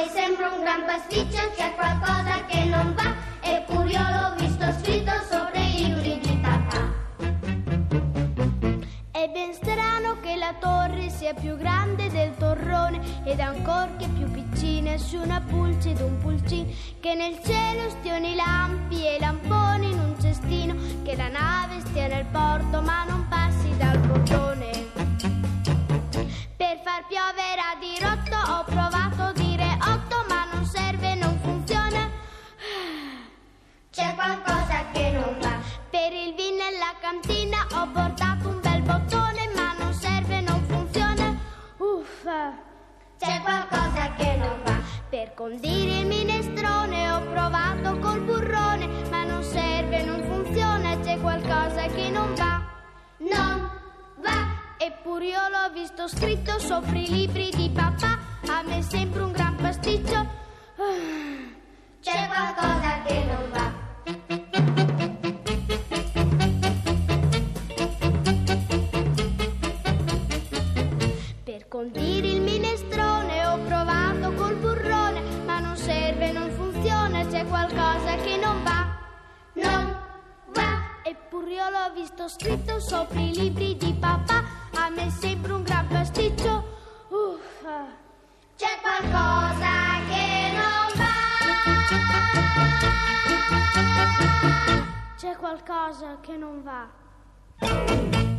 me sembra un gran pasticcio, c'è qualcosa che non va, eppure io l'ho visto scritto sopra i libri di papà. È ben strano che la torre sia più grande del torrone ed ancor che più piccina su una pulce ed un pulcino che nel cielo stiano i lampi e i lamponi in un cestino che la nave stia nel porto ma non passi dal portone per far piovere a dirotto Per condire il minestrone ho provato col burrone, ma non serve, non funziona, c'è qualcosa che non va. non va. Eppure io l'ho visto scritto sopra i libri di papà, a me sembra un gran pasticcio. C'è qualcosa che non va. Per condire il minestrone c'è qualcosa che non va. Non va. Eppure io l'ho visto scritto sopra i libri di papà, a me sembra un gran pasticcio. Uffa. C'è qualcosa che non va. C'è qualcosa che non va.